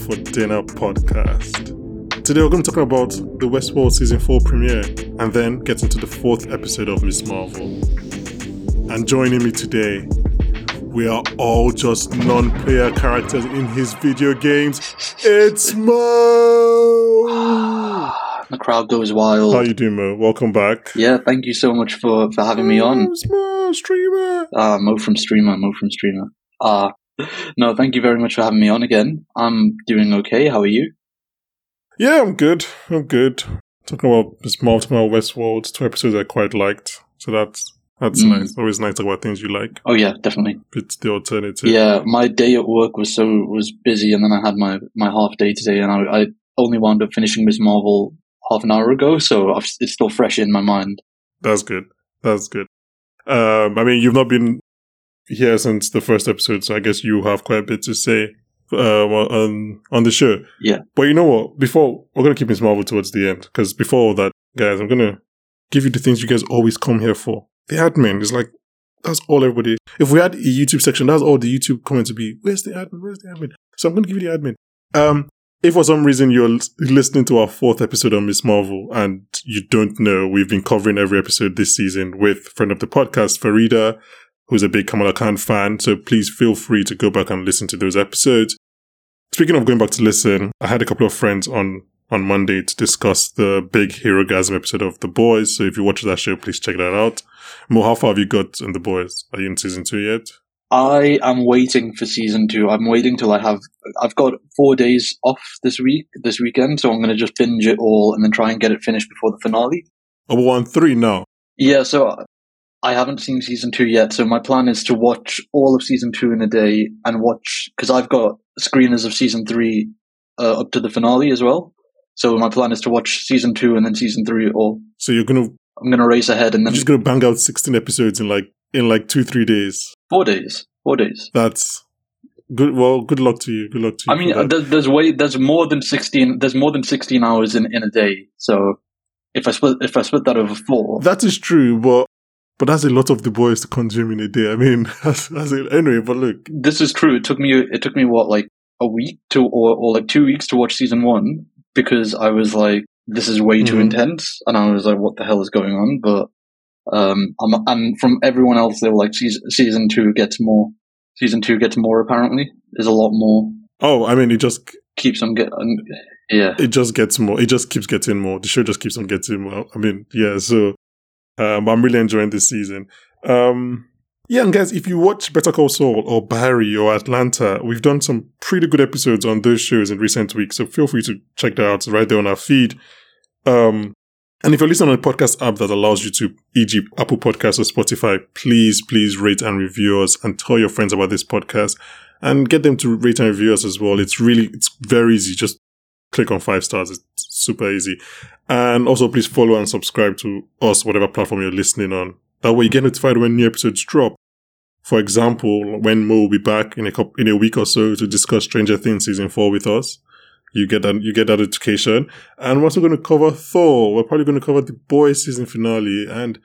for Dinner podcast. Today we're going to talk about the Westworld season 4 premiere and then get into the fourth episode of Miss Marvel. And joining me today, we are all just non player characters in his video games. It's Mo! The crowd goes wild. How you doing, Mo? Welcome back. Yeah, thank you so much for, for having me on. Mo, streamer. Uh, Mo from Streamer, Mo from Streamer. Uh, no, thank you very much for having me on again. I'm doing okay. How are you? Yeah, I'm good. I'm good. Talking about Miss Marvel, Westworld, two episodes I quite liked. So that's that's Mm. nice. Always nice to talk about things you like. Oh yeah, definitely. It's the alternative. Yeah, my day at work was so was busy, and then I had my my half day today, and I, I only wound up finishing Miss Marvel half an hour ago, so I've, it's still fresh in my mind. That's good. That's good. Um, I mean, you've not been here since the first episode, so I guess you have quite a bit to say uh, on on the show. Yeah. But you know what? Before we're gonna keep Miss Marvel towards the end, because before all that, guys, I'm gonna give you the things you guys always come here for. The admin is like that's all everybody. If we had a YouTube section, that's all the YouTube comments would be. Where's the admin? Where's the admin? So I'm gonna give you the admin. Um, if for some reason you're listening to our fourth episode on Miss Marvel and you don't know, we've been covering every episode this season with friend of the podcast, Farida, who's a big Kamala Khan fan. So please feel free to go back and listen to those episodes. Speaking of going back to listen, I had a couple of friends on on Monday to discuss the big Herogasm episode of The Boys. So if you watch that show, please check that out. Mo, how far have you got in The Boys? Are you in season two yet? I am waiting for season two. I'm waiting till I have. I've got four days off this week, this weekend, so I'm going to just binge it all and then try and get it finished before the finale. Oh, we're on three now. Yeah, so I haven't seen season two yet. So my plan is to watch all of season two in a day and watch because I've got screeners of season three uh, up to the finale as well. So my plan is to watch season two and then season three all. So you're gonna I'm going to race ahead and you're just gonna bang out sixteen episodes in like in like two three days. four days. Four days. That's good. Well, good luck to you. Good luck to you. I mean, there's, there's way there's more than sixteen. There's more than sixteen hours in, in a day. So if I split if I split that over four, That is true, but but that's a lot of the boys to consume in a day. I mean, that's, that's it. Anyway, but look, this is true. It took me it took me what like a week to or, or like two weeks to watch season one because I was like, this is way too Mhm. intense, and I was like, what the hell is going on? But um, I'm, and from everyone else, they were like, season season two gets more. Season two gets more. Apparently, there's a lot more. oh, I mean, it just Keeps on getting. Yeah, it just gets more. It just keeps getting more. The show just keeps on getting more. I mean, yeah. So, um, I'm really enjoying this season. Um, yeah, and guys, if you watch Better Call Saul or Barry or Atlanta, we've done some pretty good episodes on those shows in recent weeks. So feel free to check that out right there on our feed. Um, and if you're listening on a podcast app that allows you to, e.g., Apple Podcasts or Spotify, please, please rate and review us and tell your friends about this podcast and get them to rate and review us as well. It's really, it's very easy. Just click on five stars. It's super easy. And also please follow and subscribe to us, whatever platform you're listening on. That way you get notified when new episodes drop. For example, when Mo will be back in a couple, in a week or so to discuss Stranger Things season four with us. You get that, you get that notification. And we're also going to cover Thor. We're probably going to cover the boys season finale and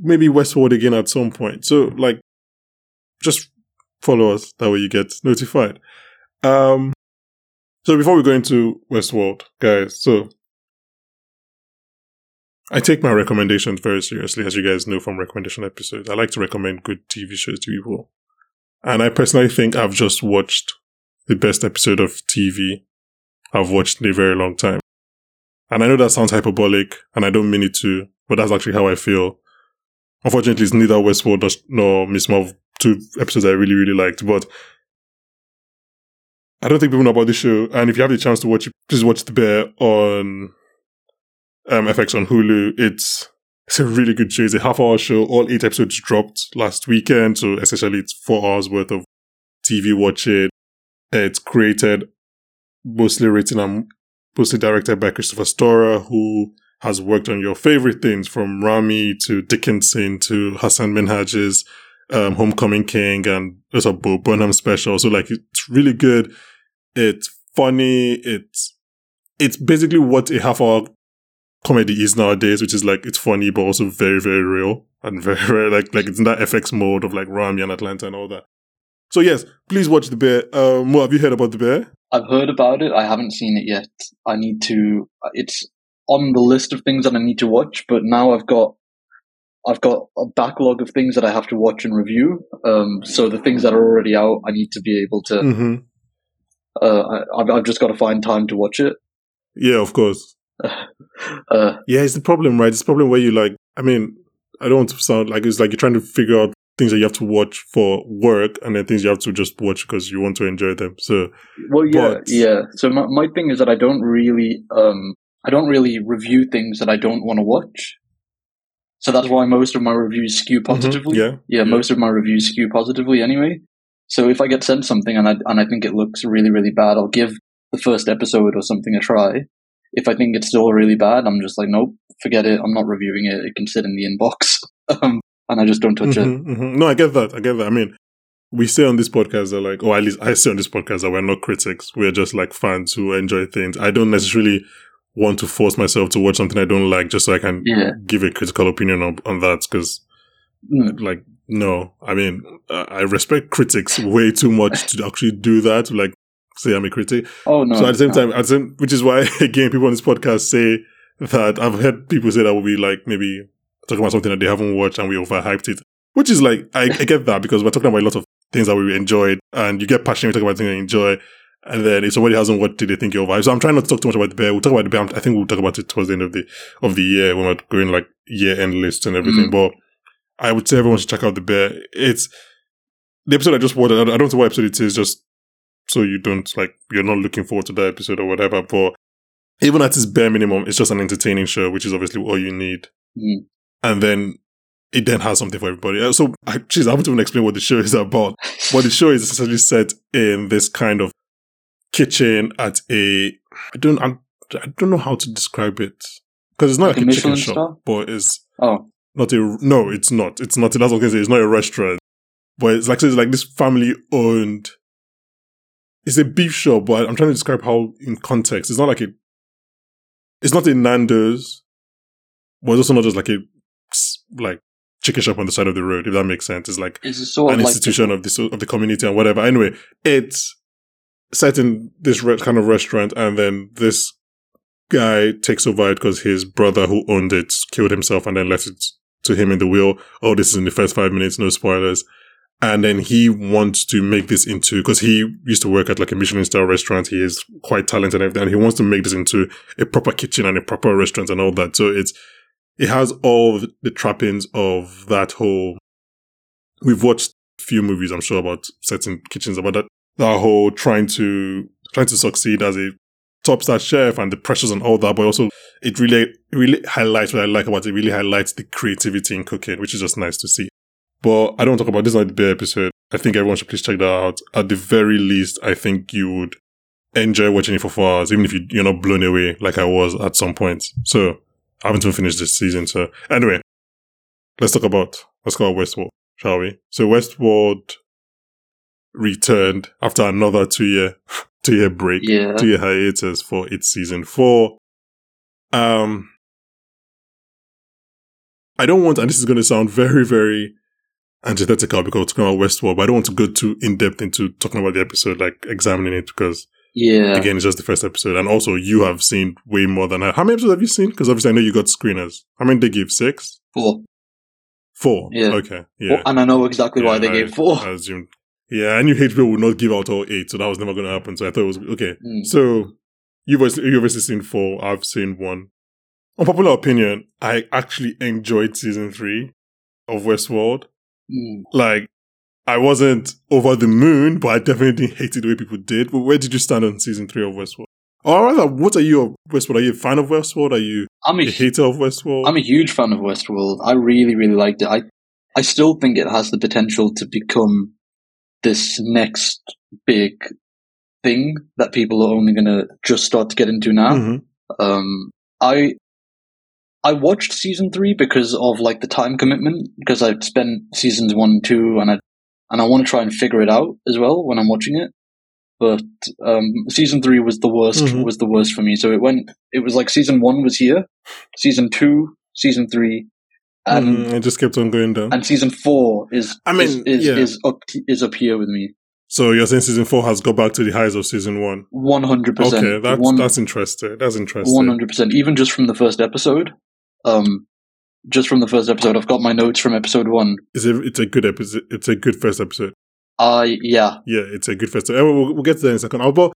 maybe Westworld again at some point. So like, just follow us. That way you get notified. Um, so before we go into Westworld, guys, so I take my recommendations very seriously, as you guys know from recommendation episodes. I like to recommend good TV shows to people. And I personally think I've just watched the best episode of TV I've watched in a very long time. And I know that sounds hyperbolic, and I don't mean it to, but that's actually how I feel. Unfortunately, it's neither Westworld nor Miss Marvel, two episodes I really, really liked, but I don't think people know about this show. And if you have the chance to watch it, please watch The Bear on um, FX on Hulu. It's it's a really good show. It's a half hour show. All eight episodes dropped last weekend, so essentially it's four hours worth of TV watching. It's created, mostly written and mostly directed by Christopher Storer, who has worked on your favorite things from Ramy to Dickinson to Hasan Minhaj's um, Homecoming King and there's a Bo Burnham special. So like it's really good. It's funny. It's it's basically what a half hour comedy is nowadays, which is like it's funny but also very very real and very, very like like it's in that FX mode of like Ramy and Atlanta and all that. So yes, please watch The Bear. Um, what have you heard about The Bear? I've heard about it. I haven't seen it yet. I need to. It's on the list of things that I need to watch, but now I've got I've got a backlog of things that I have to watch and review. Um, so the things that are already out, I need to be able to. Mm-hmm. Uh, I, I've just got to find time to watch it. Yeah, of course. uh, Yeah, it's the problem, right? It's the problem where you like. I mean, I don't want to sound like it's like you're trying to figure out things that you have to watch for work, and then things you have to just watch because you want to enjoy them. So well, yeah, But- yeah. So my my thing is that I don't really, um, I don't really review things that I don't want to watch. So that's why most of my reviews skew positively. Mhm, yeah, yeah, most of my reviews skew positively anyway. So if I get sent something and I and I think it looks really really bad, I'll give the first episode or something a try. If I think it's still really bad, I'm just like, nope, forget it. I'm not reviewing it. It can sit in the inbox, um, and I just don't touch it. Mhm, mhm. No, I get that. I get that. I mean, we say on this podcast that like, or at least I say on this podcast that we're not critics. We're just like fans who enjoy things. I don't necessarily want to force myself to watch something I don't like just so I can Yeah. give a critical opinion on, on that because Mm. like no i mean i respect critics way too much to actually do that like say i'm a critic Oh no! so at the same no. time at the same, which is why again people on this podcast say that i've heard people say that will be like maybe talking about something that they haven't watched and we overhyped it which is like i, I get that because we're talking about a lot of things that we enjoyed and you get passionate talking about things you enjoy and then if somebody hasn't watched it, they think you're overhyped. So I'm trying not to talk too much about the bear. We'll talk about the bear. I think we'll talk about it towards the end of the of the year when we're going like year end lists and everything. Mm. But I would say everyone should check out the bear. It's the episode I just watched. I don't know what episode it is, just so you don't like you're not looking forward to that episode or whatever. But even at its bare minimum, it's just an entertaining show, which is obviously all you need. Mm. And then it then has something for everybody. Uh, So, I, geez, I haven't even explained what the show is about. But the show is essentially set in this kind of kitchen at a I don't I'm, I don't know how to describe it because it's not Like like, a a, chicken Michelin shop, star? but it's oh, not a no, it's not. It's not. That's what I say. It's not a restaurant, but it's like so it's like this family owned. It's a beef shop, but I'm trying to describe how in context. It's not like a. It's not a Nando's, but it's also not just like a like chicken shop on the side of the road. If that makes sense, it's like is it sort an of like institution of the of the community and whatever. Anyway, it's set in this re- kind of restaurant, and then this guy takes over it because his brother who owned it killed himself and then left it to him in the wheel. Oh, this is in the first five minutes, no spoilers. And then he wants to make this into because he used to work at like a Michelin star restaurant. He is quite talented and everything. And he wants to make this into a proper kitchen and a proper restaurant and all that. So it's it has all the trappings of that whole. We've watched few movies, I'm sure, about certain kitchens about that that whole trying to trying to succeed as a top star chef and the pressures and all that, but also it really really highlights what I like about it. it. Really highlights the creativity in cooking, which is just nice to see. But I don't talk about this is not the episode. I think everyone should please check that out. At the very least, I think you would enjoy watching it for four hours, even if you, you're not blown away like I was at some point. So I haven't even finished this season. So anyway, let's talk about let's go about Westworld, shall we? So Westworld returned after another two year two year break, Yeah. two year hiatus for its season four. Um, I don't want, and this is going to sound very, very antithetical because we're talking about Westworld, but I don't want to go too in depth into talking about the episode, like examining it, because Yeah. again, it's just the first episode, and also you have seen way more than I. How many episodes have you seen? Because obviously, I know you got screeners. How many did they give? Six, Four. four. Yeah. Okay. Yeah. And I know exactly why they I- gave four. I assumed. Yeah, I knew HBO would not give out all eight, so that was never going to happen. So I thought it was okay. Mm. So you've obviously, you've obviously seen four. I've seen one. Unpopular opinion. I actually enjoyed season three of Westworld. Mm. Like, I wasn't over the moon, but I definitely hated the way people did. But where did you stand on season three of Westworld? Or rather, what are you of Westworld? Are you a fan of Westworld? Are you I'm a a hater of Westworld? I'm a huge fan of Westworld. I really, really liked it. I, I still think it has the potential to become this next big thing that people are only going to just start to get into now. Mhm. Um, I, I watched season three because of like the time commitment because I'd spent seasons one and two and I, and I want to try and figure it out as well when I'm watching it. But um, season three was the worst. Mhm. Was the worst for me. So it went. It was like season one was here, season two, season three, and Mhm. It just kept on going down. and season four is I mean, is is, yeah. is up is up here with me. So you're saying season four has got back to the highs of season one? One hundred percent. Okay, that's One- that's interesting. That's interesting. One hundred percent. Even just from the first episode, um, just from the first episode, I've got my notes from episode one. It's a it's a good episode. It's a good first episode. I yeah, Yeah, it's a good first. episode. We'll, we'll get to that in a second. Uh, But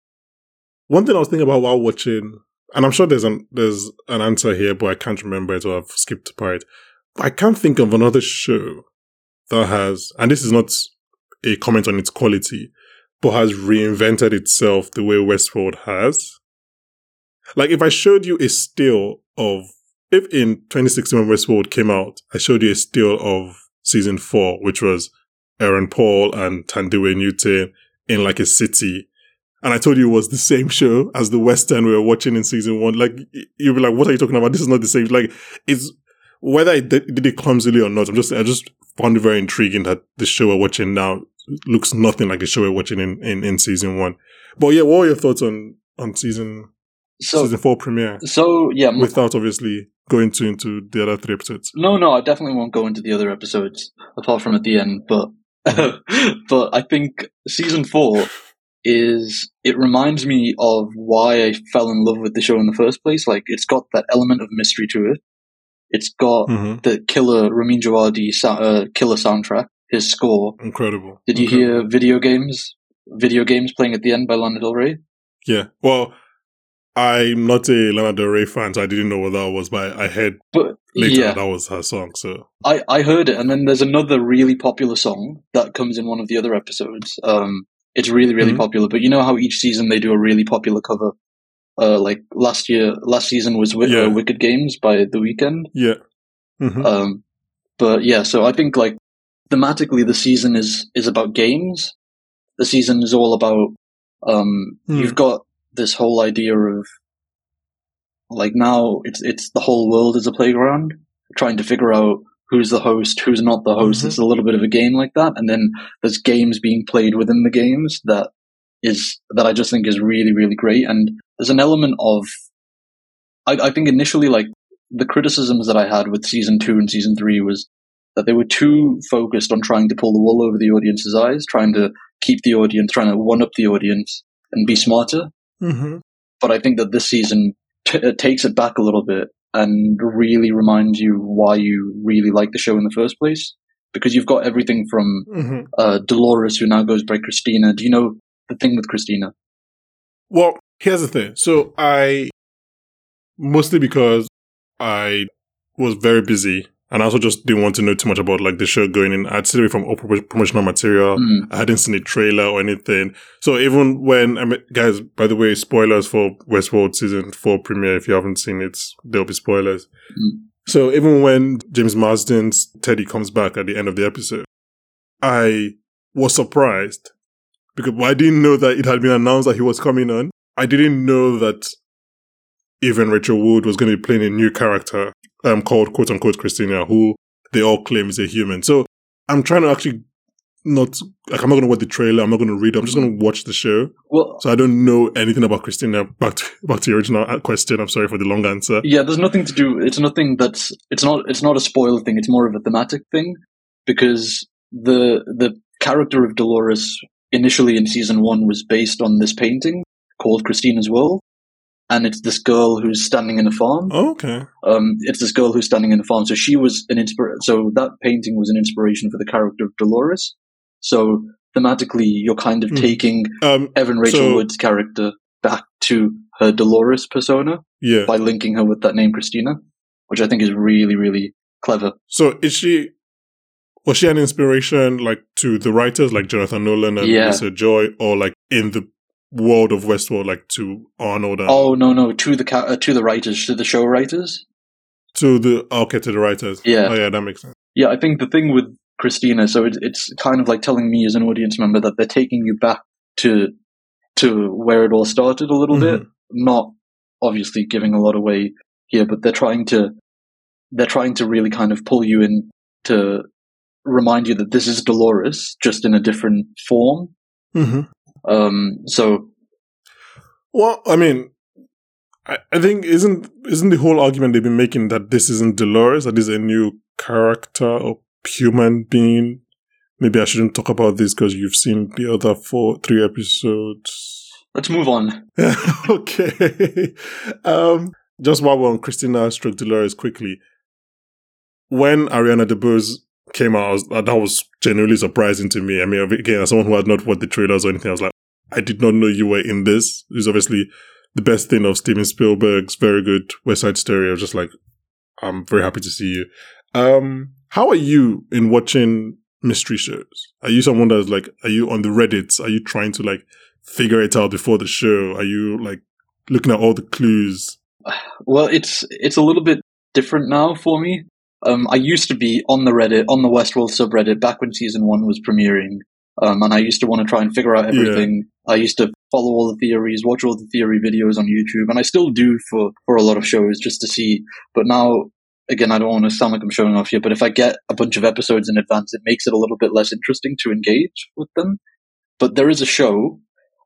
one thing I was thinking about while watching, and I'm sure there's an there's an answer here, but I can't remember it, or I've skipped part. I can't think of another show that has, and this is not a comment on its quality, but has reinvented itself the way Westworld has. Like if I showed you a still of if in 2016 when Westworld came out, I showed you a still of season four, which was Aaron Paul and Thandiwe Newton in like a city. And I told you it was the same show as the Western we were watching in season one. Like, you'll be like, what are you talking about? This is not the same. Like, it's, whether I did, did it clumsily or not, I'm just, I just found it very intriguing that the show we're watching now looks nothing like the show we're watching in, in, in season one. But yeah, what were your thoughts on, on season, so season four premiere? so yeah. m- Without obviously going to, into the other three episodes. No, no, I definitely won't go into the other episodes apart from at the end. But but I think season four is it reminds me of why I fell in love with the show in the first place. Like it's got that element of mystery to it. It's got hmm the killer Ramin Djawadi uh, killer soundtrack. His score. Incredible. Did you Incredible. hear video games? Video games playing at the end by Lana Del Rey. Yeah. Well, I'm not a Lana Del Rey fan, so I didn't know what that was, but I heard But later yeah, that was her song. So I, I heard it, and then there's another really popular song that comes in one of the other episodes. Um, it's really, really Mhm. popular. But you know how each season they do a really popular cover. Uh, like last year, last season was Wi- Yeah. uh, "Wicked Games" by The Weeknd. yeah. hmm Um, but yeah, so I think like thematically, the season is is about games. The season is all about um, Hmm. you've got this whole idea of like now it's it's the whole world is a playground, trying to figure out who's the host, who's not the host. Mhm. It's a little bit of a game like that, and then there's games being played within the games that is that I just think is really really great. And there's an element of I, I think initially like the criticisms that I had with season two and season three was that they were too focused on trying to pull the wool over the audience's eyes, trying to keep the audience, trying to one up the audience and be smarter. hmm But I think that this season t- uh, takes it back a little bit and really reminds you why you really like the show in the first place. Because you've got everything from hmm uh, Dolores, who now goes by Christina. Do you know the thing with Christina? Well, here's the thing. So I, mostly because I was very busy and I also just didn't want to know too much about like the show going in. I'd stayed away from all promotional material. Hmm. I hadn't seen a trailer or anything. So even when, I mean, guys, by the way, spoilers for Westworld season four premiere. If you haven't seen it, there'll be spoilers. Mm. So even when James Marsden's Teddy comes back at the end of the episode, I was surprised because I didn't know that it had been announced that he was coming on. I didn't know that Evan Rachel Wood was going to be playing a new character um, called quote unquote Christina, who they all claim is a human. So I'm trying to actually not like I'm not going to watch the trailer. I'm not going to read. it, I'm just going to watch the show. Well, So I don't know anything about Christina. Back to back to the original question. I'm sorry for the long answer. yeah, there's nothing to do. It's nothing that's. It's not. It's not a spoiler thing. It's more of a thematic thing because the the character of Dolores initially in season one was based on this painting called Christina's World, and it's this girl who's standing in a farm. Oh, okay. Um, it's this girl who's standing in a farm. So she was an inspir. So that painting was an inspiration for the character of Dolores. So thematically, you're kind of Mhm. taking Um. Evan Rachel So- Wood's character back to her Dolores persona Yeah. by linking her with that name Christina, which I think is really, really clever. So is she? Was she an inspiration like to the writers like Jonathan Nolan and Yeah. Lisa Joy, or like in the world of Westworld, like to Arnold and Oh no, no, to the ca- uh, to the writers, to the show writers. to the okay to the writers? Yeah. Oh yeah, that makes sense. Yeah, I think the thing with Christina, so it, it's kind of like telling me as an audience member that they're taking you back to to where it all started a little bit. Mhm. Not obviously giving a lot away here, but they're trying to they're trying to really kind of pull you in to remind you that this is Dolores, just in a different form. hmm Um, so Well, I mean, I, I think isn't isn't the whole argument they've been making that this isn't Dolores, that this a new character or human being maybe I shouldn't talk about this because you've seen the other four, three episodes. Let's move on. okay. um, just while we're on Christina stroke Dolores quickly, when Ariana DeBose came out, was, that was genuinely surprising to me. I mean, again, as someone who had not watched the trailers or anything, I was like, I did not know you were in this. It's obviously the best thing of Steven Spielberg's very good West Side Story. I was just like, I'm very happy to see you. Um, how are you in watching mystery shows? Are you someone that's like, are you on the Reddits? Are you trying to like figure it out before the show? Are you like looking at all the clues? Well, it's it's a little bit different now for me. Um, I used to be on the Reddit, on the Westworld subreddit back when season one was premiering. Um, and I used to want to try and figure out everything. Yeah. I used to follow all the theories, watch all the theory videos on YouTube, and I still do for, for a lot of shows just to see. But now, again, I don't want to sound like I'm showing off here, but if I get a bunch of episodes in advance, it makes it a little bit less interesting to engage with them. But there is a show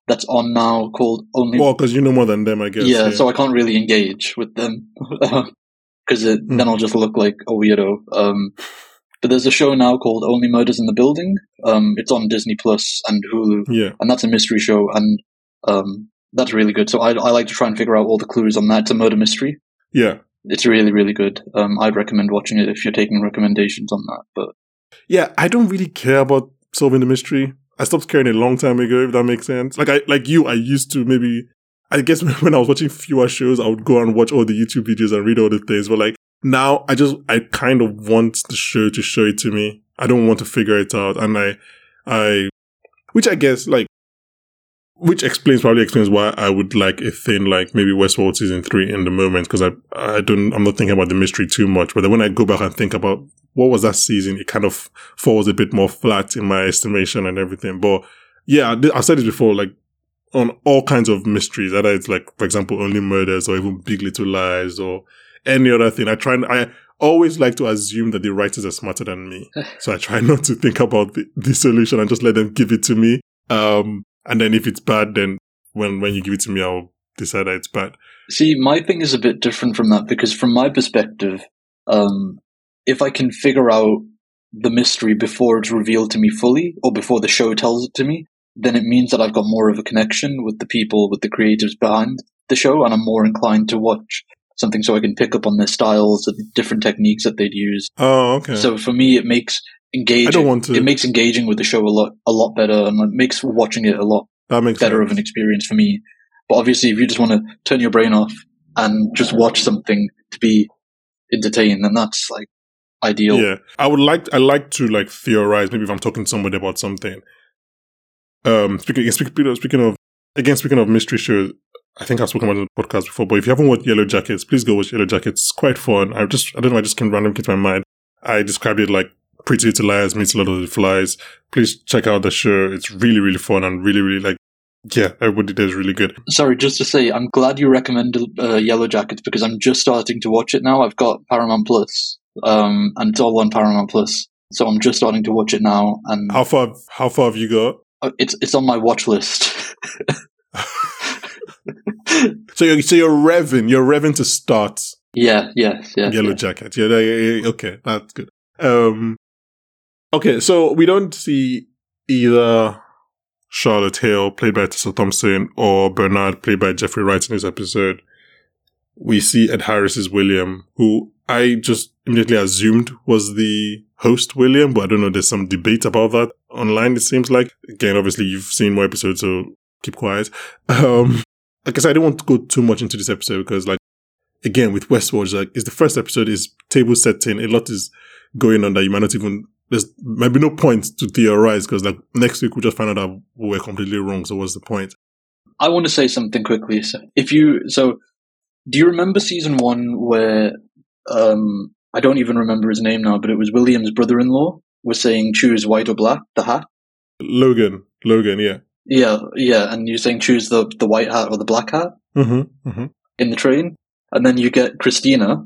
that's on now called Only. Well, because you know more than them, I guess. Yeah, yeah. so I can't really engage with them because mm. then I'll just look like a weirdo. Um, but there's a show now called Only Murders in the Building. Um, it's on Disney Plus and Hulu. Yeah. And that's a mystery show, and um, that's really good. So I, I like to try and figure out all the clues on that. It's a murder mystery. Yeah. It's really, really good. Um, I'd recommend watching it if you're taking recommendations on that. But yeah, I don't really care about solving the mystery. I stopped caring a long time ago, if that makes sense. Like I, like you, I used to maybe, I guess when I was watching fewer shows, I would go and watch all the YouTube videos and read all the things. But like now I just, I kind of want the show to show it to me. I don't want to figure it out. And I, I, which I guess like, which explains, probably explains why I would like a thing like maybe Westworld season three in the moment. Cause I, I don't, I'm not thinking about the mystery too much. But then when I go back and think about what was that season, it kind of falls a bit more flat in my estimation and everything. But yeah, I've said it before, like, on all kinds of mysteries, either it's like, for example, only murders or even big little lies or any other thing. I try I always like to assume that the writers are smarter than me. so I try not to think about the, the solution and just let them give it to me. Um, and then if it's bad, then when, when you give it to me, I'll decide that it's bad. See, my thing is a bit different from that because from my perspective, um, if I can figure out the mystery before it's revealed to me fully or before the show tells it to me, then it means that I've got more of a connection with the people, with the creators behind the show, and I'm more inclined to watch something so I can pick up on their styles and different techniques that they'd use. Oh, okay. So for me, it makes engaging. I don't want to. It makes engaging with the show a lot, a lot better, and it makes watching it a lot that makes better sense. of an experience for me. But obviously, if you just want to turn your brain off and just watch something to be entertained, then that's like ideal. Yeah, I would like I like to like theorize. Maybe if I'm talking to somebody about something. Um, speaking speaking of speaking of again speaking of mystery shows, I think I've spoken about the podcast before, but if you haven't watched Yellowjackets, please go watch Yellowjackets. It's quite fun. I just, I don't know, I just came randomly into my mind. I described it like Pretty Little Liars meets Lord of the Flies. Please check out the show. It's really, really fun and really, really like, yeah, everybody does really good. Sorry, just to say, I'm glad you recommended uh, Yellowjackets because I'm just starting to watch it now. I've got Paramount Plus, um, and it's all on Paramount Plus. So I'm just starting to watch it now. And how far, how far have you got? Uh, it's, it's on my watch list. so you're so you're revving, you're revving to start. Yeah, yes, yeah. Yellow yeah. jacket. Yeah, yeah, okay, that's good. Um, okay, so we don't see either Charlotte Hale, played by Tessa Thompson, or Bernard, played by Jeffrey Wright in this episode. We see Ed Harris's William, who I just immediately assumed was the host William, but I don't know. There's some debate about that online. It seems like again, obviously you've seen more episodes, so keep quiet. Um, like I said, I don't want to go too much into this episode because, like, again, with Westworld, like, it's the first episode is table setting. A lot is going on that you might not even, there's might be no point to theorize because, like, next week we'll just find out that we're completely wrong. So what's the point? I want to say something quickly. So if you, so do you remember season one where, um, I don't even remember his name now, but it was William's brother-in-law was saying choose white or black, the hat? Logan. Logan, yeah. Yeah, yeah, and you're saying choose the the white hat or the black hat mm-hmm, mm-hmm. in the train, and then you get Christina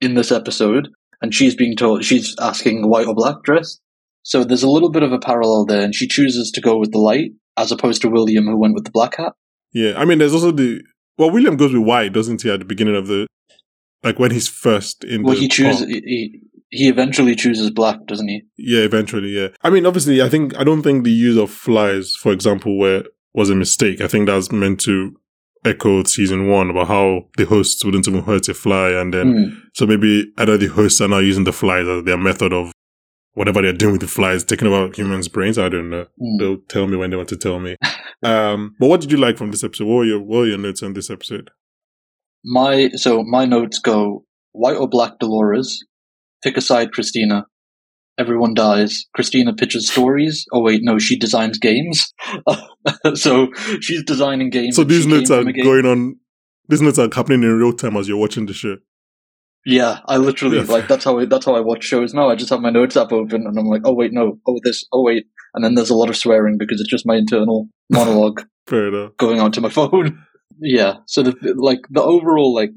in this episode, and she's being told she's asking white or black dress. So there's a little bit of a parallel there, and she chooses to go with the light as opposed to William, who went with the black hat. Yeah, I mean, there's also the well, William goes with white, doesn't he? At the beginning of the like when he's first in. Well, he chooses. He, he eventually chooses black, doesn't he? Yeah, eventually, yeah. I mean, obviously, I think I don't think the use of flies, for example, where was a mistake. I think that's meant to echo season one about how the hosts wouldn't even hurt a fly, and then Mm. so maybe either the hosts are now using the flies as their method of whatever they're doing with the flies, taking over humans' brains. I don't know. Mm. They'll tell me when they want to tell me. um, but what did you like from this episode? What were your what were your notes on this episode? My so my notes go white or black Dolores, pick a side Christina. Everyone dies. Christina pitches stories. Oh wait, no, she designs games. so she's designing games. So these notes are from a game. going on. These notes are happening in real time as you're watching the show. Yeah, I literally Yeah. like that's how I, that's how I watch shows now. I just have my notes app open and I'm like, oh wait, no, oh this, oh wait, and then there's a lot of swearing because it's just my internal monologue going onto my phone. yeah, so the like the overall like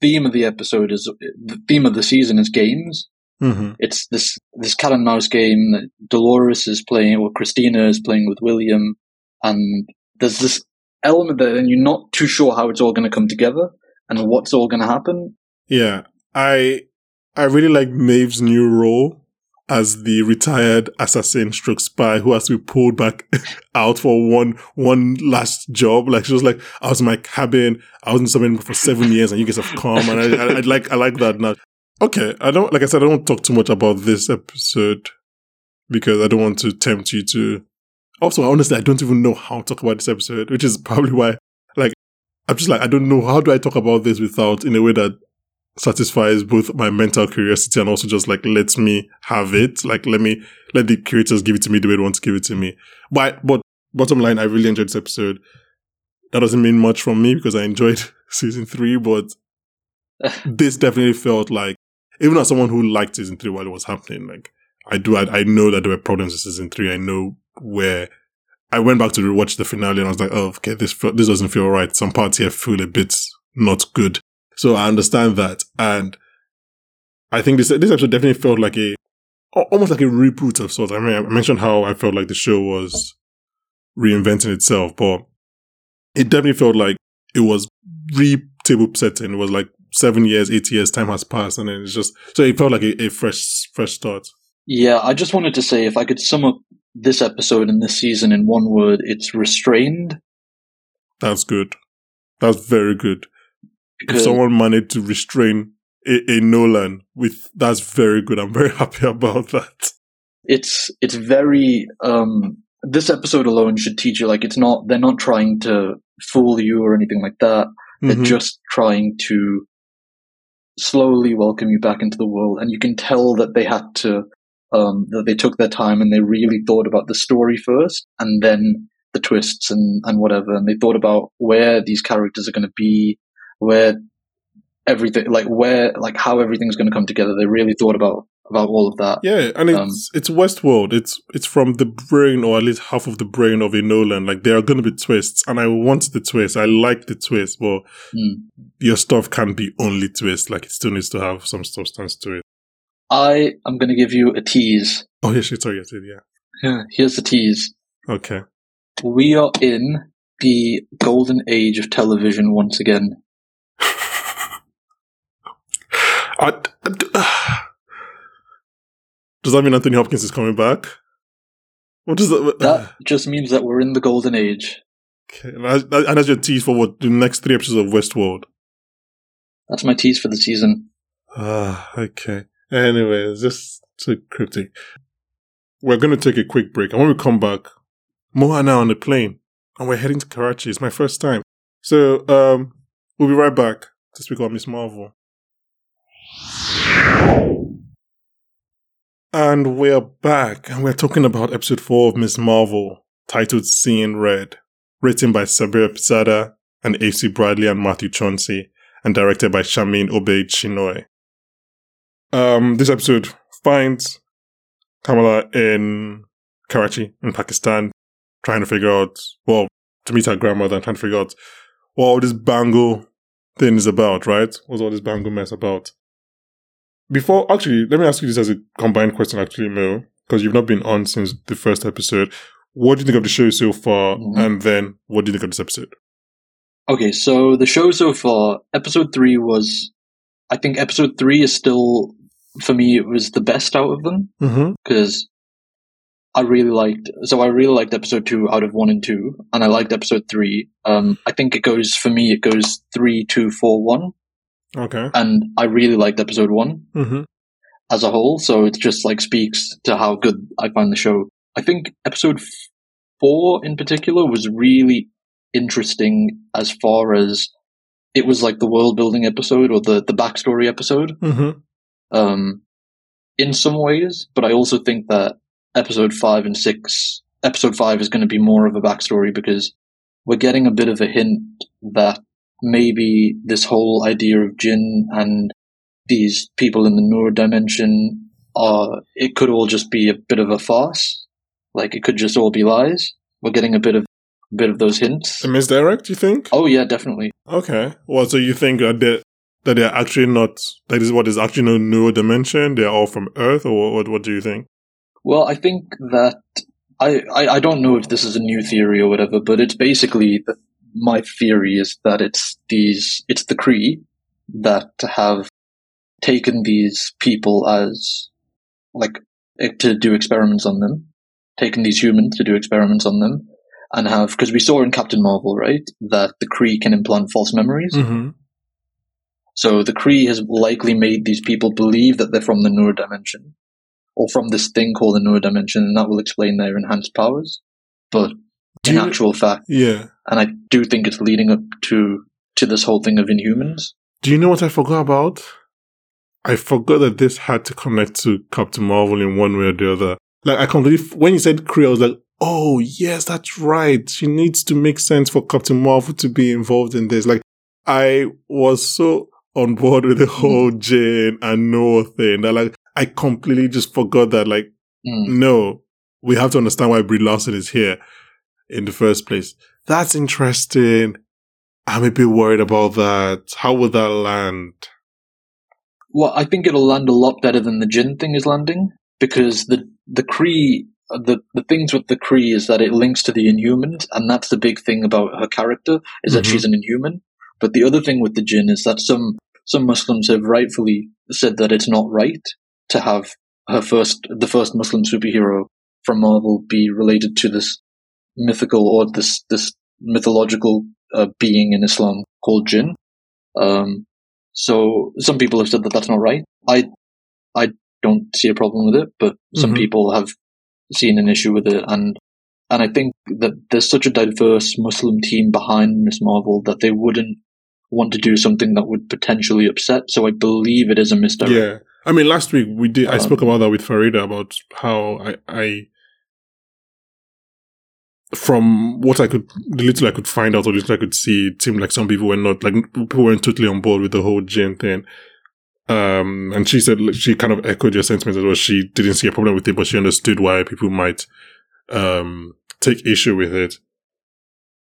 theme of the episode is the theme of the season is games. Hmm It's this this cat and mouse game that Dolores is playing or Christina is playing with William, and there's this element there, and you're not too sure how it's all going to come together and what's all going to happen. Yeah, I I really like Maeve's new role as the retired assassin stroke spy who has to be pulled back out for one one last job. Like she was like, I was in my cabin, I was in something for seven years, and you guys have come, and I, I, I like I like that now. Okay, I don't like I said I don't talk too much about this episode because I don't want to tempt you to. Also, honestly, I don't even know how to talk about this episode, which is probably why. Like, I'm just like I don't know how do I talk about this without in a way that satisfies both my mental curiosity and also just like lets me have it. Like let me let the creators give it to me the way they want to give it to me. But but bottom line, I really enjoyed this episode. That doesn't mean much from me because I enjoyed season three, but this definitely felt like even as someone who liked season three while it was happening, like I do I, I know that there were problems in season three. I know where I went back to rewatch the finale and I was like, oh, okay, this this doesn't feel right. Some parts here feel a bit not good. So I understand that, and I think this this episode definitely felt like a almost like a reboot of sorts. I mean, I mentioned how I felt like the show was reinventing itself, but it definitely felt like it was re-table setting. It was like seven years, eight years, time has passed, and then it's just so it felt like a, a fresh fresh start. Yeah, I just wanted to say if I could sum up this episode and this season in one word, it's restrained. That's good. That's very good. If someone managed to restrain a, a Nolan with that's very good. I'm very happy about that. it's it's very um this episode alone should teach you like it's not they're not trying to fool you or anything like that. They're Mhm. just trying to slowly welcome you back into the world and you can tell that they had to um that they took their time and they really thought about the story first and then the twists and and whatever and they thought about where these characters are going to be where everything like where like how everything's going to come together. They really thought about about all of that Yeah, and it's Um, it's Westworld. It's it's from the brain, or at least half of the brain of a Nolan. Like there are going to be twists, and I want the twist. I like the twist, but Hmm. your stuff can't be only twist. Like it still needs to have some substance to it. I am going to give you a tease. Oh yeah, shit, sorry, yes, yeah. Yeah, here's the tease. Okay. We are in the golden age of television once again. I, I- does that mean Anthony Hopkins is coming back? What does that? That just means that we're in the golden age. okay, and that's, and that's your tease for what the next three episodes of Westworld. That's my tease for the season. Ah, okay. Anyway, just too cryptic. We're going to take a quick break. And when we come back, Mo and I on the plane. And we're heading to Karachi. It's my first time. So, um, we'll be right back to speak about Miss Marvel. And we're back. And we're talking about episode 4 of Miss Marvel, titled Seeing Red. Written by Sabir Pirzada and A.C. Bradley and Matthew Chauncey and directed by Sharmeen Obaid-Chinoy. Um, this episode finds Kamala in Karachi, in Pakistan, trying to figure out, well, to meet her grandmother and trying to figure out what all this bangle thing is about, right? What's all this bangle mess about? Before, actually, let me ask you this as a combined question, actually, Mo, because you've not been on since the first episode. What do you think of the show so far? Mhm. And then, what do you think of this episode? Okay, so the show so far, episode three was, I think episode three is still for me, it was the best out of them Mm-hmm. because I really liked. So I really liked episode two out of one and two, and I liked episode three. Um, I think it goes for me. It goes three, two, four, one, Okay. and I really liked episode one Mm-hmm. as a whole. So it just like speaks to how good I find the show. I think episode four in particular was really interesting as far as it was like the world building episode or the the backstory episode Mm-hmm. um, in some ways, but I also think that episode five and six, episode five is going to be more of a backstory because we're getting a bit of a hint that maybe this whole idea of Jin and these people in the Noor dimension are, it could all just be a bit of a farce. Like it could just all be lies. We're getting a bit of, a bit of those hints. A misdirect, you think? Oh yeah, definitely. Okay. Well, so you think that they that they're actually not that is what is actually no neuro dimension? They're all from Earth, or what? What do you think? Well, I think that I, I, I don't know if this is a new theory or whatever, but it's basically the, my theory is that it's these it's the Kree that have taken these people as like eh, to do experiments on them, taken these humans to do experiments on them, and have because we saw in Captain Marvel right that the Kree can implant false memories. Mm-hmm. So the Kree has likely made these people believe that they're from the Noor dimension, or from this thing called the Noor dimension, and that will explain their enhanced powers. But in you- actual fact, Yeah. and I do think it's leading up to to this whole thing of Inhumans. Do you know what I forgot about? I forgot that this had to connect to Captain Marvel in one way or the other. Like I completely when you said Kree, I was like, oh yes, that's right. She needs to make sense for Captain Marvel to be involved in this. Like I was so on board with the whole Jane and Noah thing that like I completely just forgot that like Mm. no, we have to understand why Brie Larson is here in the first place. That's interesting. I'm a bit worried about that. How will that land? Well, I think it'll land a lot better than the Jin thing is landing because the the Kree the the things with the Kree is that it links to the Inhumans, and that's the big thing about her character is that Mhm. she's an Inhuman. But the other thing with the Jin is that some some Muslims have rightfully said that it's not right to have her first the first Muslim superhero from Marvel be related to this mythical or this this mythological uh, being in Islam called jinn. Um, so some people have said that that's not right. I I don't see a problem with it, but some Mhm. people have seen an issue with it, and and I think that there's such a diverse Muslim team behind Miss Marvel that they wouldn't want to do something that would potentially upset. So I believe it is a misdirect. Yeah. I mean, last week we did, I Um, spoke about that with Farida about how I, I, from what I could, the little I could find out or the little I could see, it seemed like some people were not, like, people weren't totally on board with the whole Jane thing. Um, and she said, like, she kind of echoed your sentiments as well. She didn't see a problem with it, but she understood why people might, um, take issue with it.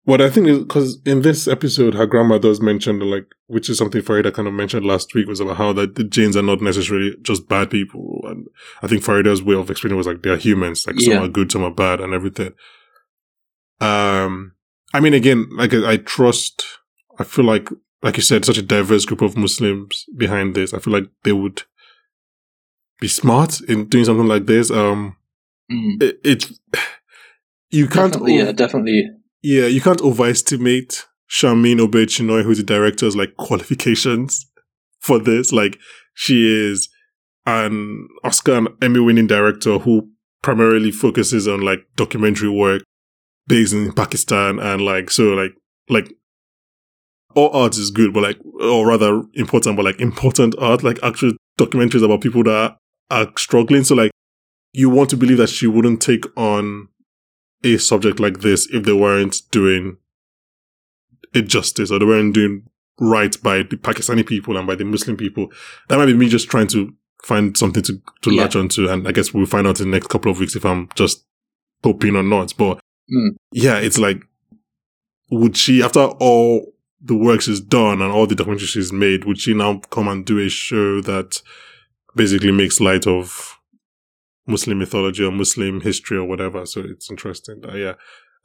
What I think is, because in this episode, her grandma does mention, like, which is something Farida kind of mentioned last week, was about how that the Jains are not necessarily just bad people. And I think Farida's way of explaining was like, they're humans, like, some are good, some are bad, and everything. Um, I mean, again, like, I, I trust, I feel like, like you said, such a diverse group of Muslims behind this. I feel like they would be smart in doing something like this. Um, Mm. it, it you can't, Definitely, ov- yeah, definitely. yeah, you can't overestimate Sharmeen Obaid-Chinoy, who's the director's like qualifications for this. Like she is an Oscar and Emmy winning director who primarily focuses on like documentary work based in Pakistan and like so like like all art is good, but like or rather important, but like important art, like actual documentaries about people that are struggling. So like you want to believe that she wouldn't take on a subject like this if they weren't doing it justice or they weren't doing right by the Pakistani people and by the Muslim people. That might be me just trying to find something to, to Yeah. latch onto. And I guess we'll find out in the next couple of weeks if I'm just hoping or not. But Mm. yeah, it's like, would she, after all the work she's done and all the documentaries she's made, would she now come and do a show that basically makes light of Muslim mythology or Muslim history or whatever? So it's interesting. Uh, yeah.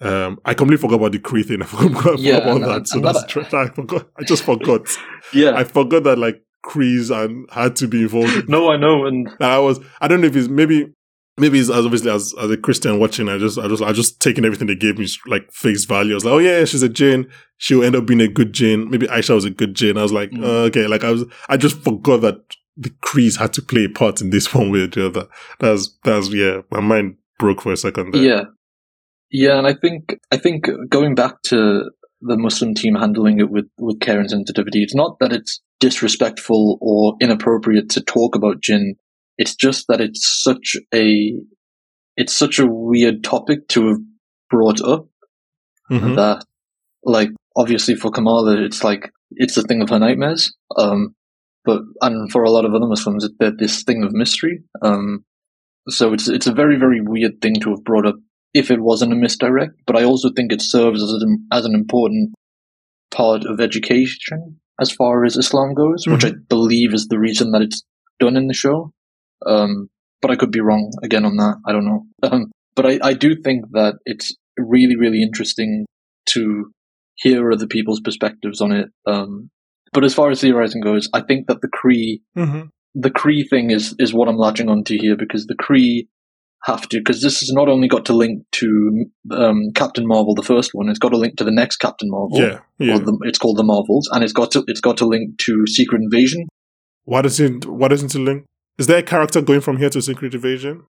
Um, I completely forgot about the Kree thing. I forgot, Yeah, about and- that. and- So and that's that- I forgot. I just forgot. Yeah, I forgot that like Kreese and had to be involved. no, I know, and I was I don't know if it's maybe maybe it's as obviously as as a Christian watching. I just I just I just taking everything they gave me like face value. I was like, oh yeah, she's a Jane. She'll end up being a good Jane. Maybe Aisha was a good Jane. I was like, Mm. uh, okay, like I was I just forgot that the Krees had to play a part in this one way or the other. That's that's yeah, my mind broke for a second there. Yeah, yeah, and I think I think going back to the Muslim team handling it with with care and sensitivity, it's not that it's disrespectful or inappropriate to talk about jinn. It's just that it's such a it's such a weird topic to have brought up Mhm. that like obviously for Kamala it's like it's a thing of her nightmares. Um but and for a lot of other Muslims they're this thing of mystery. Um so it's it's a very, very weird thing to have brought up if it wasn't a misdirect, but I also think it serves as an as an important part of education as far as Islam goes, which I believe is the reason that it's done in the show. Um, but I could be wrong again on that. I don't know. Um, but I, I do think that it's really, really interesting to hear other people's perspectives on it. Um, but as far as theorizing goes, I think that the Kree Mhm. the Kree thing is is what I'm latching onto here because the Kree have to because this has not only got to link to um, Captain Marvel, the first one, it's got to link to the next Captain Marvel. Yeah, yeah. Or the, it's called the Marvels, and it's got to it's got to link to Secret Invasion. Why does it why doesn't it link? Is there a character going from here to Secret Invasion?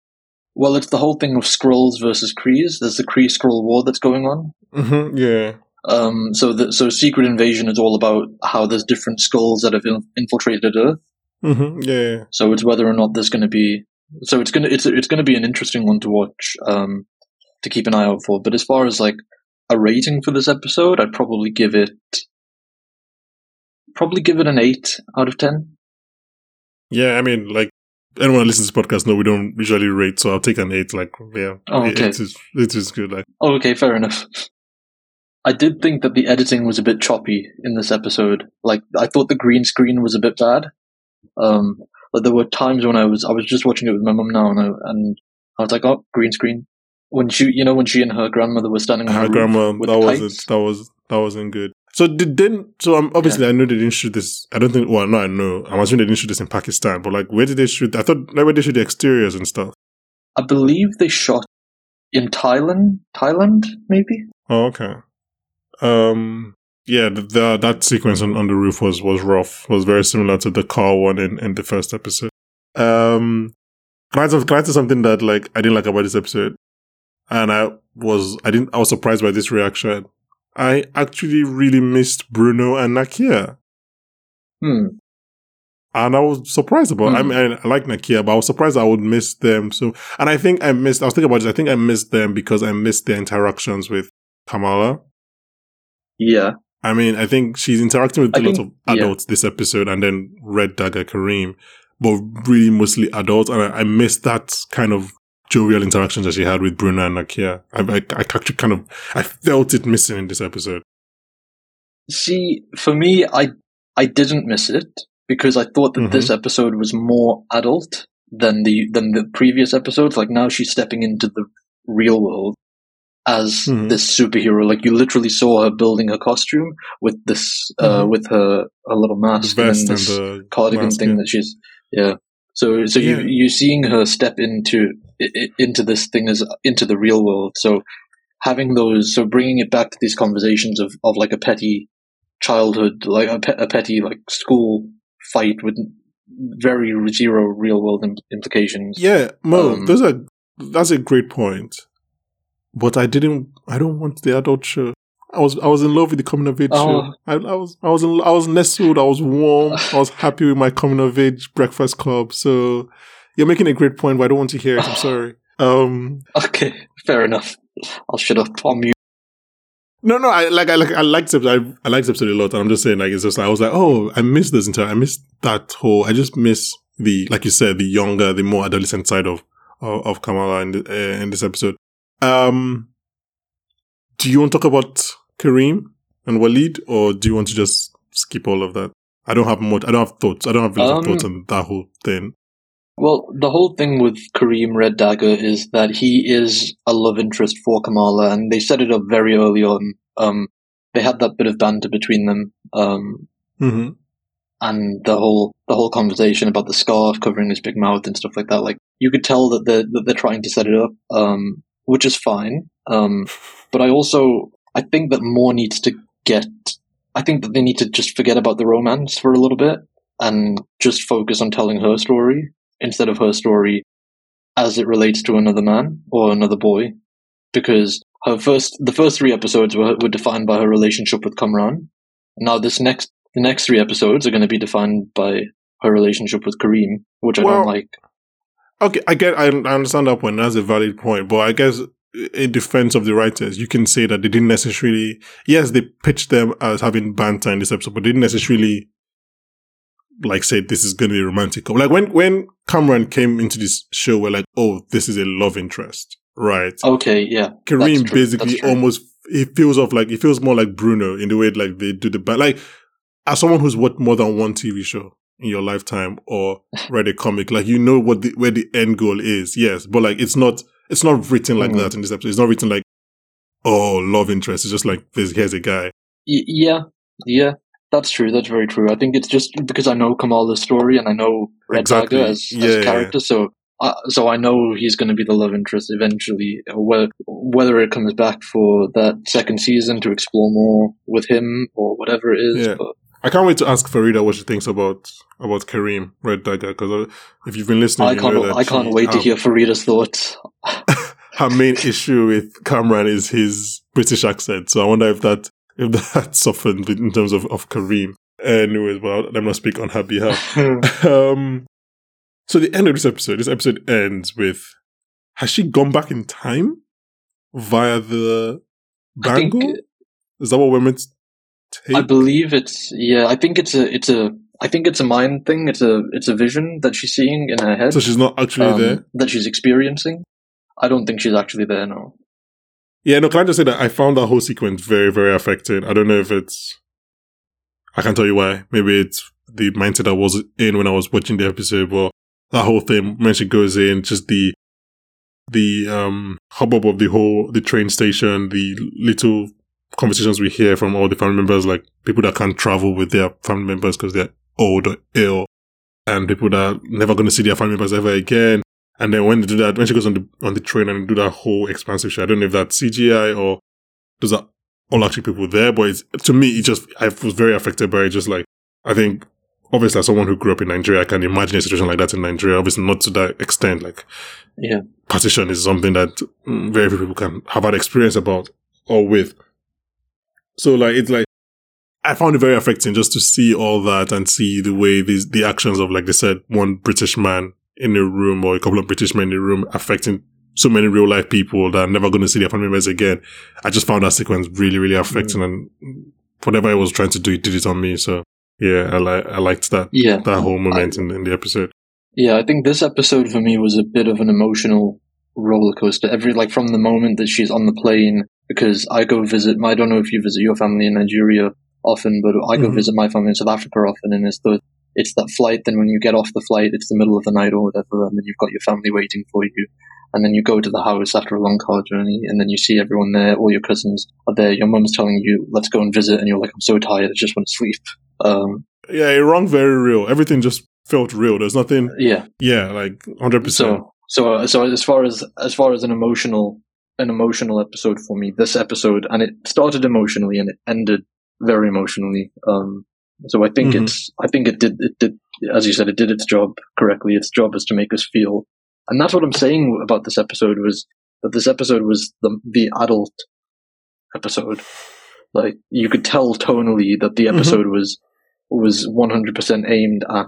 Well, it's the whole thing of Skrulls versus Krees. There's the Kree Skrull war that's going on. Mm-hmm. Yeah. Um, so the, so Secret Invasion is all about how there's different Skrulls that have in- infiltrated Earth. Mm-hmm. Yeah. So it's whether or not there's going to be. So it's gonna it's it's gonna be an interesting one to watch, um, to keep an eye out for. But as far as like a rating for this episode, I'd probably give it probably give it an eight out of ten. Yeah, I mean, like anyone who listens to this podcast know we don't usually rate, so I'll take an eight. Like, yeah, Oh, it- okay. it is it is good. Like, Oh, okay, fair enough. I did think that the editing was a bit choppy in this episode. Like I thought the green screen was a bit bad. Um, but there were times when I was I was just watching it with my mum now, and I, and I was like, oh, green screen. When she, you know, when she and her grandmother were standing on her her grandma that wasn't that was that wasn't good. So did then so um, obviously I know they didn't shoot this. I don't think. Well, no, I know. I'm assuming they didn't shoot this in Pakistan, but like, where did they shoot? I thought like where they shoot the exteriors and stuff. I believe they shot in Thailand. Thailand, maybe. Oh, okay. Um, yeah, the, the that sequence on, on the roof was was rough. Was very similar to the car one in, in the first episode. Um, can I, can I tell something that like I didn't like about this episode, and I was I didn't I was surprised by this reaction. I actually really missed Bruno and Nakia. Hmm. And I was surprised about. I Hmm. mean, I like Nakia, but I was surprised I would miss them. So, and I think I missed. I was thinking about this. I think I missed them because I missed their interactions with Kamala. Yeah. I mean, I think she's interacting with I a lot of yeah. adults this episode, and then Red Dagger Kareem, but really mostly adults. And I, I missed that kind of jovial interactions that she had with Bruno and Nakia. I, I, I actually kind of I felt it missing in this episode. See, for me, I I didn't miss it because I thought that Mm-hmm. this episode was more adult than the than the previous episodes. Like now, she's stepping into the real world as Mhm. this superhero. Like you literally saw her building her costume with this uh, Mhm. with her a little mask and and this the cardigan mask, thing yeah. that she's yeah. So so Yeah. you you're seeing her step into into this thing as into the real world. So having those so bringing it back to these conversations of of like a petty childhood like a, pe- a petty like school fight with very zero real world Im- implications. Yeah, Mo, Um, those are that's a great point. But I didn't. I don't want the adult show. I was I was in love with the coming of age Oh. show. I, I was I was in, I was nestled. I was warm. I was happy with my coming of age breakfast club. So you're making a great point, but I don't want to hear it. I'm sorry. Um, Okay, fair enough. I'll shut up. I'll mute. no, no, I like I like I liked this episode. I, I liked this episode a lot, and I'm just saying like it's just I was like, oh, I missed this entire. I missed that whole. I just miss the like you said, the younger, the more adolescent side of of, of Kamala in the, uh, in this episode. Um, do you want to talk about Kareem and Walid, or do you want to just skip all of that? I don't have much. I don't have thoughts. I don't have a lot of Um, thoughts on that whole thing. Well, the whole thing with Kareem Red Dagger is that he is a love interest for Kamala, and they set it up very early on. Um, they had that bit of banter between them, um, hmm and the whole the whole conversation about the scarf covering his big mouth and stuff like that. Like you could tell that they're that they're trying to set it up, um, which is fine. Um, but I also I think that more needs to get. I think that they need to just forget about the romance for a little bit and just focus on telling her story instead of her story as it relates to another man or another boy, because her first the first three episodes were were defined by her relationship with Kamran. Now this next the next three episodes are going to be defined by her relationship with Kareem, which I Well, don't like. Okay, I get, I, I understand that point. That's a valid point, but I guess in defense of the writers, you can say that they didn't necessarily. Yes, they pitched them as having banter in this episode, but they didn't necessarily like say this is going to be romantic. Like when when Kamran came into this show, we're like, oh, this is a love interest, right? Okay, yeah. Kareem basically almost it feels off like it feels more like Bruno in the way like they do the ba- like as someone who's watched more than one TV show in your lifetime or read a comic, like you know what the where the end goal is, yes, but like it's not it's not written like Mhm. that in this episode. It's not written like oh love interest. It's just like this here's a guy. Y- yeah, yeah. That's true. That's very true. I think it's just because I know Kamala's story and I know Red Exactly. Dagger as, Yeah, as yeah. a character, so uh, so I know he's going to be the love interest eventually. Whether whether it comes back for that second season to explore more with him or whatever it is, Yeah. but I can't wait to ask Farida what she thinks about about Kareem Red Dagger because if you've been listening, I you can't. I can't wait to hear Farida's thoughts. her main issue with Kamran is his British accent. So I wonder if that if that softened in terms of, of Kareem. Anyways, well, let me not speak on her behalf. um, so the end of this episode, this episode ends with has she gone back in time via the I think bangle? Is that what we're meant to take? I believe it's yeah. I think it's a it's a I think it's a mind thing. It's a it's a vision that she's seeing in her head so she's not actually um, there. that she's experiencing. I don't think she's actually there now. Yeah, no, can I just say that I found that whole sequence very, very affecting. I don't know if it's, I can't tell you why. Maybe it's the mindset I was in when I was watching the episode, but that whole thing, when she goes in, just the, the, um, hubbub of the whole, the train station, the little conversations we hear from all the family members, like people that can't travel with their family members because they're old or ill, and people that are never going to see their family members ever again. And then when they do that, when she goes on the on the train and do that whole expansive shit, I don't know if that's CGI or those are all actually people there. But it's, to me, it just I was very affected by it. Just like I think, obviously, as someone who grew up in Nigeria, I can imagine a situation like that in Nigeria. Obviously, not to that extent. Like Yeah, partition is something that mm, very few people can have had experience about or with. So like it's like I found it very affecting just to see all that and see the way these the actions of like they said one British man in a room or a couple of British men in a room affecting so many real life people that are never going to see their family members again. I just found that sequence really really affecting and whatever I was trying to do, it did it on me. So yeah, I like I liked that yeah, that whole moment in, in the episode. yeah. I think this episode for me was a bit of an emotional roller coaster. Every like from the moment that she's on the plane, because I go visit. my, I don't know if you visit your family in Nigeria often, but I go Mhm. visit my family in South Africa often, and it's the it's that flight. Then when you get off the flight, it's the middle of the night or whatever, and then you've got your family waiting for you. And then you go to the house after a long car journey, and then you see everyone there. All your cousins are there. Your mum's telling you, "Let's go and visit," and you're like, "I'm so tired. I just want to sleep." Um, Yeah, it rang very real. Everything just felt real. There's nothing. yeah. Yeah, like hundred percent. So, so, uh, so as far as as far as an emotional an emotional episode for me, this episode, and it started emotionally and it ended very emotionally. Um, so I think Mhm. it's I think it did it did as you said it did its job correctly. Its job is to make us feel, and that's what I'm saying about this episode was that this episode was the the adult episode. Like you could tell tonally that the Mhm. episode was was 100% aimed at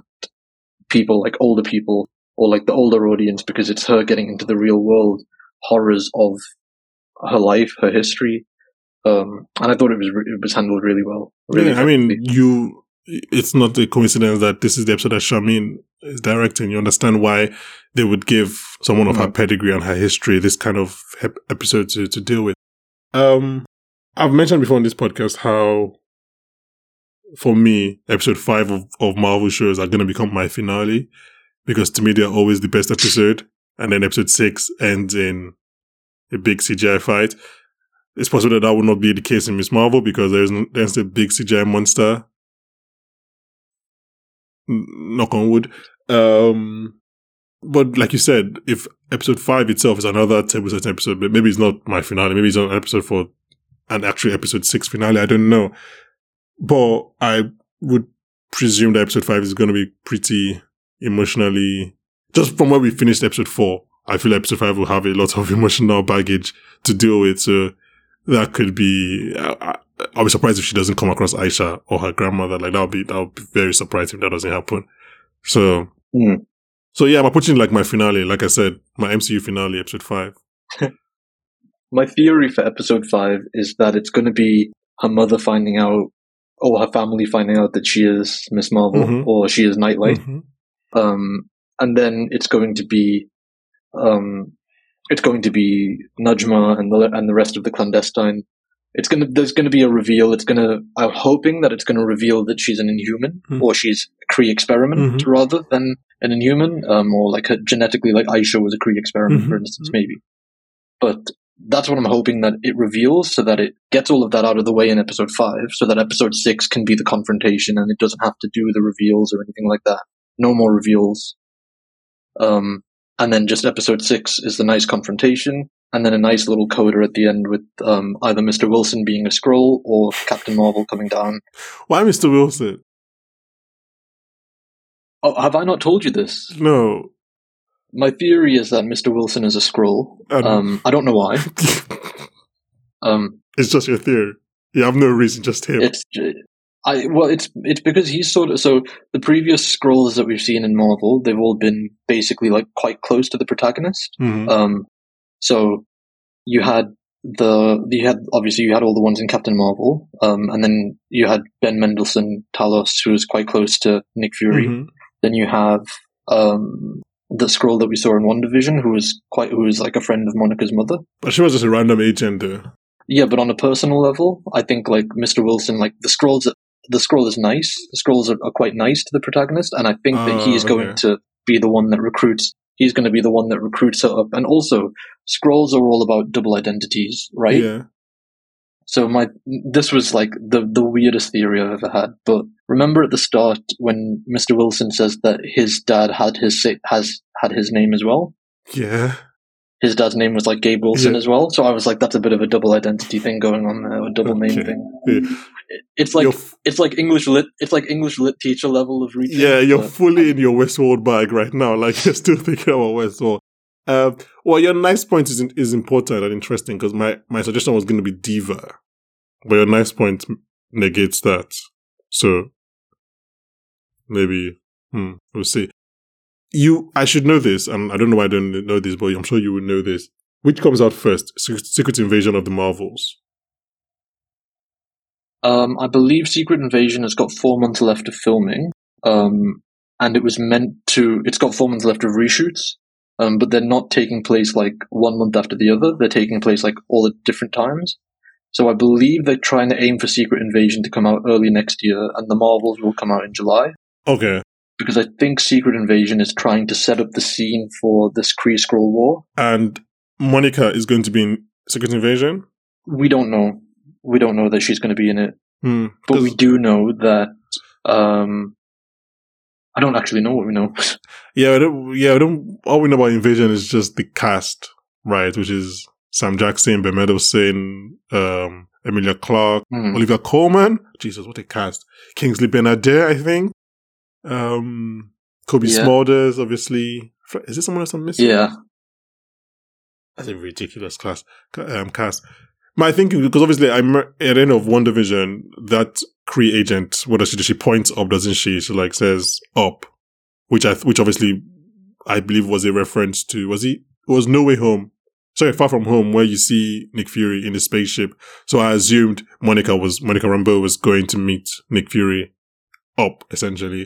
people like older people or like the older audience because it's her getting into the real world horrors of her life, her history. Um, and I thought it was it was handled really well. Really yeah, I mean, you. It's not a coincidence that this is the episode that Sharmeen is directing. You understand why they would give someone of her Mhm. pedigree and her history this kind of ep- episode to, to deal with. Um, I've mentioned before on this podcast how, for me, episode five of, of Marvel shows are going to become my finale because to me they're always the best episode, and then episode six ends in a big CGI fight. It's possible that that will not be the case in Miss Marvel because there's there's a big CGI monster knock on wood. Um, but like you said, if episode five itself is another 10% episode, but maybe it's not my finale, maybe it's an episode for an actual episode six finale, I don't know. But I would presume that episode five is going to be pretty emotionally, just from where we finished episode four, I feel episode five will have a lot of emotional baggage to deal with. So that could be, I, I'll be surprised if she doesn't come across Aisha or her grandmother. Like that'll be, that'll be very surprising if that doesn't happen. So, Mm. so yeah, I'm approaching like my finale. Like I said, my MCU finale, episode five. My theory for episode five is that it's going to be her mother finding out, or her family finding out that she is Miss Marvel, Mhm. or she is Nightlight. Mhm. Um, and then it's going to be, um, it's going to be Najma and the and the rest of the clandestine. It's gonna there's gonna be a reveal. It's gonna I'm hoping that it's gonna reveal that she's an Inhuman Mhm. or she's a Kree experiment Mhm. rather than an Inhuman, um, or like a, genetically like Aisha was a Kree experiment, for Mhm. instance, maybe. But that's what I'm hoping that it reveals, so that it gets all of that out of the way in episode five, so that episode six can be the confrontation, and it doesn't have to do the reveals or anything like that. No more reveals. Um, and then just episode six is the nice confrontation, and then a nice little coda at the end with um, either Mr. Wilson being a Skrull or Captain Marvel coming down. Why Mr. Wilson? Oh, have I not told you this? No. My theory is that Mr. Wilson is a Skrull. I don't- Um, I don't know why. Um, it's just your theory. You have no reason, just him. it's I well, it's it's because he's sort of so the previous Skrulls that we've seen in Marvel, they've all been basically like quite close to the protagonist. Mhm. Um, so you had the you had obviously you had all the ones in Captain Marvel, um, and then you had Ben Mendelsohn Talos, who was quite close to Nick Fury. Mhm. Then you have um, the Skrull that we saw in WandaVision, who was quite who was like a friend of Monica's mother. But she was just a random agent, though. Yeah, but on a personal level, I think like Mr. Wilson, like the Skrulls, the Skrull is nice. The Skrulls are, are quite nice to the protagonist, and I think that he is oh, going okay. to be the one that recruits. He's going to be the one that recruits her up, and also Skrulls are all about double identities, right? Yeah. So my this was like the the weirdest theory I've ever had. But remember at the start when Mr. Wilson says that his dad had his has had his name as well. Yeah. His dad's name was like Gabe Wilson Yeah. as well. So I was like, that's a bit of a double identity thing going on there, a double name thing. Yeah. It's like f- it's like English lit. It's like English lit teacher level of reading. yeah, you're but- fully in your Westworld bag right now. Like, you're still thinking about Westworld. Um, well, your nice point is, is important and interesting because my, my suggestion was going to be Diva. But your nice point negates that. So, maybe, hmm, we'll see. You, I should know this, and I don't know why I don't know this, but I'm sure you will know this. Which comes out first? Secret Secret Invasion of the Marvels. Um, I believe Secret Invasion has got four months left of filming. Um, and it was meant to. It's got four months left of reshoots. Um, but they're not taking place like one month after the other. They're taking place like all at different times. So I believe they're trying to aim for Secret Invasion to come out early next year, and the Marvels will come out in July. Okay. Because I think Secret Invasion is trying to set up the scene for this Kree Skrull War. And Monica is going to be in Secret Invasion? We don't know. We don't know that she's going to be in it, Hmm. but we do know that. Um, I don't actually know what we know. Yeah, I don't, yeah, I don't, all we know about Invasion is just the cast, right? Which is Sam Jackson, Ben Mendelsohn, um, Emilia Clarke, Hmm. Olivia Colman. Jesus, what a cast. Kingsley Ben-Adir, I think. Um, Cobie Yeah. Smulders, obviously. Is there someone else I'm missing? yeah, That's a ridiculous class, um, cast. My thinking, because obviously I'm at the end of WandaVision, that Kree agent, what does she do? She points up, doesn't she? She like says up, which I, which obviously I believe was a reference to, was he, it was No Way Home. Sorry, Far From Home, where you see Nick Fury in the spaceship. So I assumed Monica was, Monica Rambeau was going to meet Nick Fury up, essentially.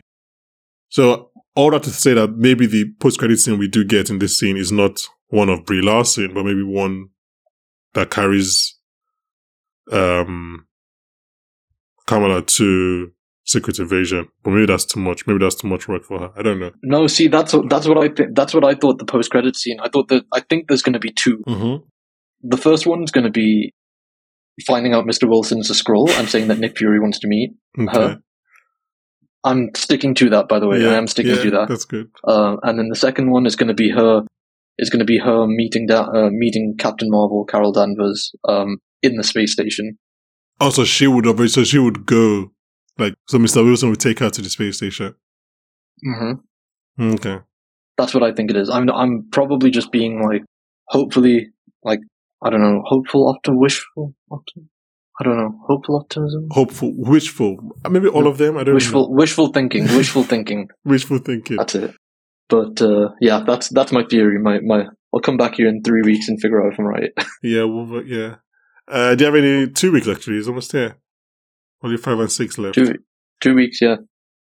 So all that to say that maybe the post-credit scene we do get in this scene is not one of Brie Larson, but maybe one that carries um Kamala to Secret Invasion. But maybe that's too much. Maybe that's too much work for her. I don't know. no. See, that's what that's what I think. That's what I thought. The post credit scene. I thought that I think there's going to be two. Mm-hmm. The first one's going to be finding out Mr. Wilson's a Skrull and saying that Nick Fury wants to meet Okay. her. I'm sticking to that. By the way, Yeah, I am sticking yeah, to that. That's good. Uh, and then the second one is going to be her is going to be her meeting da- uh, meeting Captain Marvel, Carol Danvers, um, in the space station. Also, she would obviously, so she would go, like, so Mr. Wilson would take her to the space station. hmm Okay. That's what I think it is. I'm I'm probably just being like, hopefully, like I don't know, hopeful, optim, wishful, optim. I don't know, hopeful optimism, Hopeful, wishful. Maybe all of them. I don't wishful, know. wishful thinking, wishful thinking. Wishful thinking. That's it. But uh, yeah, that's that's my theory. My my. I'll come back here in three weeks and figure out if I'm right. Yeah, well, yeah. Uh, do you have any two weeks actually? It's almost here. Only five and six left. two two weeks, yeah.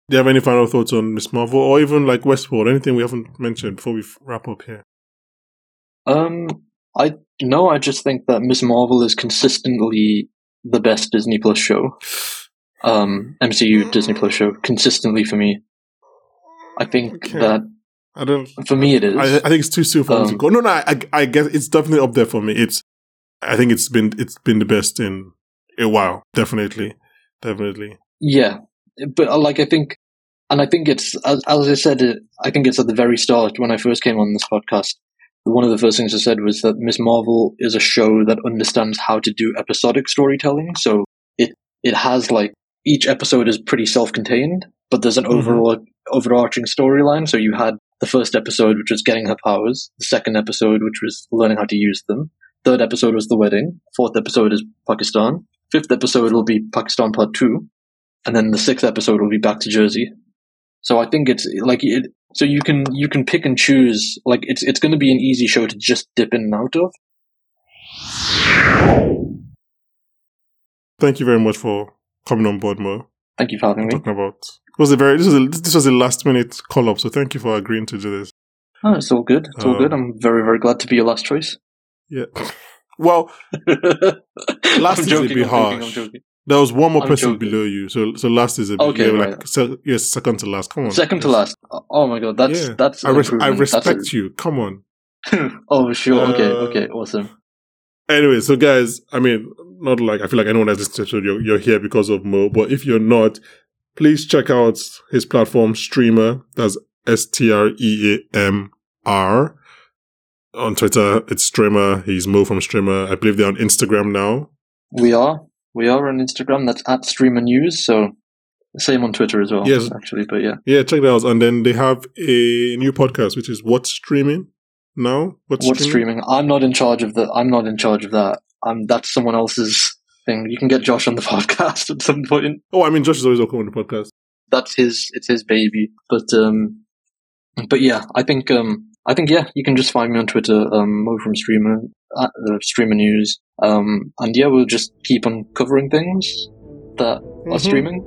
Do you have any final thoughts on Miss Marvel or even like Westworld? Anything we haven't mentioned before we wrap up here? Um, I no, I just think that Miss Marvel is consistently the best Disney Plus show. Um, MCU Disney Plus show consistently for me. I think Okay. that I don't. for me it is. I, I think it's too soon for me to Um, go. No, no. I, I, guess it's definitely up there for me. It's. I think it's been it's been the best in a while. Definitely, definitely. Yeah, but uh, like I think, and I think it's as, as I said, it, I think it's at the very start when I first came on this podcast. One of the first things I said was that Miss Marvel is a show that understands how to do episodic storytelling. So it it has like each episode is pretty self-contained, but there's an Mhm. overall overarching storyline. So you had the first episode, which was getting her powers. The second episode, which was learning how to use them. Third episode was the wedding. Fourth episode is Pakistan. Fifth episode will be Pakistan Part Two and then the sixth episode will be back to Jersey. So I think it's like it. So you can you can pick and choose. Like it's it's going to be an easy show to just dip in and out of. Thank you very much for coming on board, Mo. Thank you for having me. Talking about it was a very this was a, this was a last minute call up. So thank you for agreeing to do this. Oh, it's all good. It's all Um, good. I'm very very glad to be your last choice. Yeah. Well, last is a bit harsh. I'm joking. There was one more I'm person joking. below you. So so last is a bit Okay, were right. like se- yes, second to last. Come on. Second to last. Oh my god, that's Yeah. that's I, res- I improvement. That's respect you. Come on. oh sure. Okay. Uh, Okay. Awesome. Anyway, so guys, I mean, not like I feel like anyone has listened to this episode, you're, you're here because of Mo, but if you're not, please check out his platform, Streamr. That's S T R E A M R. On Twitter, it's Streamr. He's Mo from Streamr. I believe they're on Instagram now. We are we are on Instagram. That's at Streamr News. So same on Twitter as well. Yes. Actually, but yeah. Yeah, check that out. And then they have a new podcast, which is What's Streaming now? What's, What's streaming? I'm not in charge of the. I'm not in charge of that. I'm. That's someone else's thing. You can get Josh on the podcast at some point. Oh, I mean, Josh is always welcome on the podcast. That's his. It's his baby. But um, but yeah, I think um, I think yeah, you can just find me on Twitter. Um, Mo from Streamr, at, uh, Streamr News. Um, and yeah, we'll just keep on covering things that are Mhm. streaming.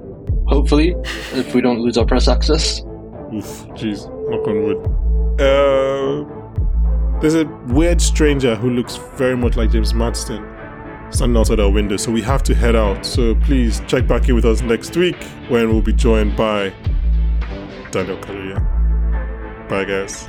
Hopefully, if we don't lose our press access. Oof, jeez, knock on wood. Uh, there's a weird stranger who looks very much like James Marsden standing outside our window, so we have to head out. So please check back in with us next week when we'll be joined by Daniel Kaluuya. Bye, guys.